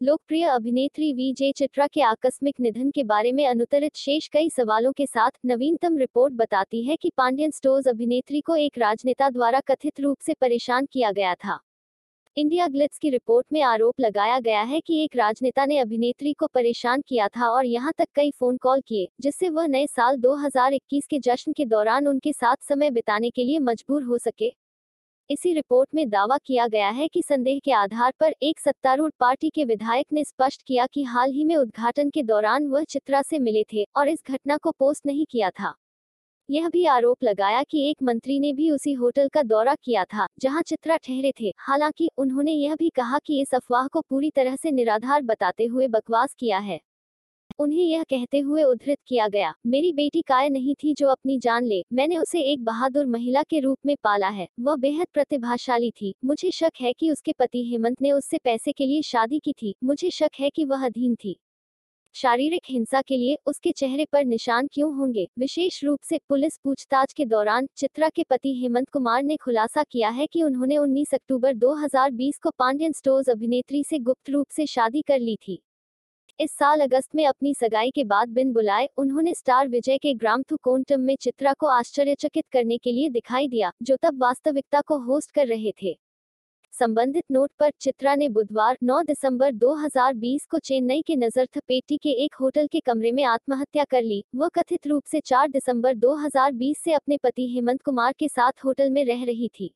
लोकप्रिय अभिनेत्री वीजे चित्रा के आकस्मिक निधन के बारे में अनुतरित शेष कई सवालों के साथ नवीनतम रिपोर्ट बताती है कि पांड्यन स्टोर्स अभिनेत्री को एक राजनेता द्वारा कथित रूप से परेशान किया गया था। इंडिया ग्लिट्स की रिपोर्ट में आरोप लगाया गया है कि एक राजनेता ने अभिनेत्री को परेशान किया था और यहाँ तक कई फ़ोन कॉल किए, जिससे वह नए साल 2021 के जश्न के दौरान उनके साथ समय बिताने के लिए मजबूर हो सके। इसी रिपोर्ट में दावा किया गया है कि संदेह के आधार पर एक सत्तारूढ़ पार्टी के विधायक ने स्पष्ट किया कि हाल ही में उद्घाटन के दौरान वह चित्रा से मिले थे और इस घटना को पोस्ट नहीं किया था। यह भी आरोप लगाया कि एक मंत्री ने भी उसी होटल का दौरा किया था, जहाँ चित्रा ठहरे थे। हालाँकि उन्होंने यह भी कहा कि इस अफवाह को पूरी तरह से निराधार बताते हुए बकवास किया है। उन्हें यह कहते हुए उद्धृत किया गया, मेरी बेटी काय नहीं थी जो अपनी जान ले, मैंने उसे एक बहादुर महिला के रूप में पाला है, वह बेहद प्रतिभाशाली थी, मुझे शक है कि उसके पति हेमंत ने उससे पैसे के लिए शादी की थी, मुझे शक है कि वह अधीन थी। शारीरिक हिंसा के लिए उसके चेहरे पर निशान क्यों होंगे? विशेष रूप से पुलिस पूछताछ के दौरान चित्रा के पति हेमंत कुमार ने खुलासा किया है कि उन्होंने 19 अक्टूबर 2020 को पांड्यन स्टोर्स अभिनेत्री से गुप्त रूप से शादी कर ली थी। इस साल अगस्त में अपनी सगाई के बाद बिन बुलाए उन्होंने स्टार विजय के ग्राम थु कोंटम में चित्रा को आश्चर्यचकित करने के लिए दिखाई दिया, जो तब वास्तविकता को होस्ट कर रहे थे। संबंधित नोट पर चित्रा ने बुधवार 9 दिसंबर 2020 को चेन्नई के नजरथपेटी के एक होटल के कमरे में आत्महत्या कर ली। वह कथित रूप से 4 दिसंबर 2020 से अपने पति हेमंत कुमार के साथ होटल में रह रही थी।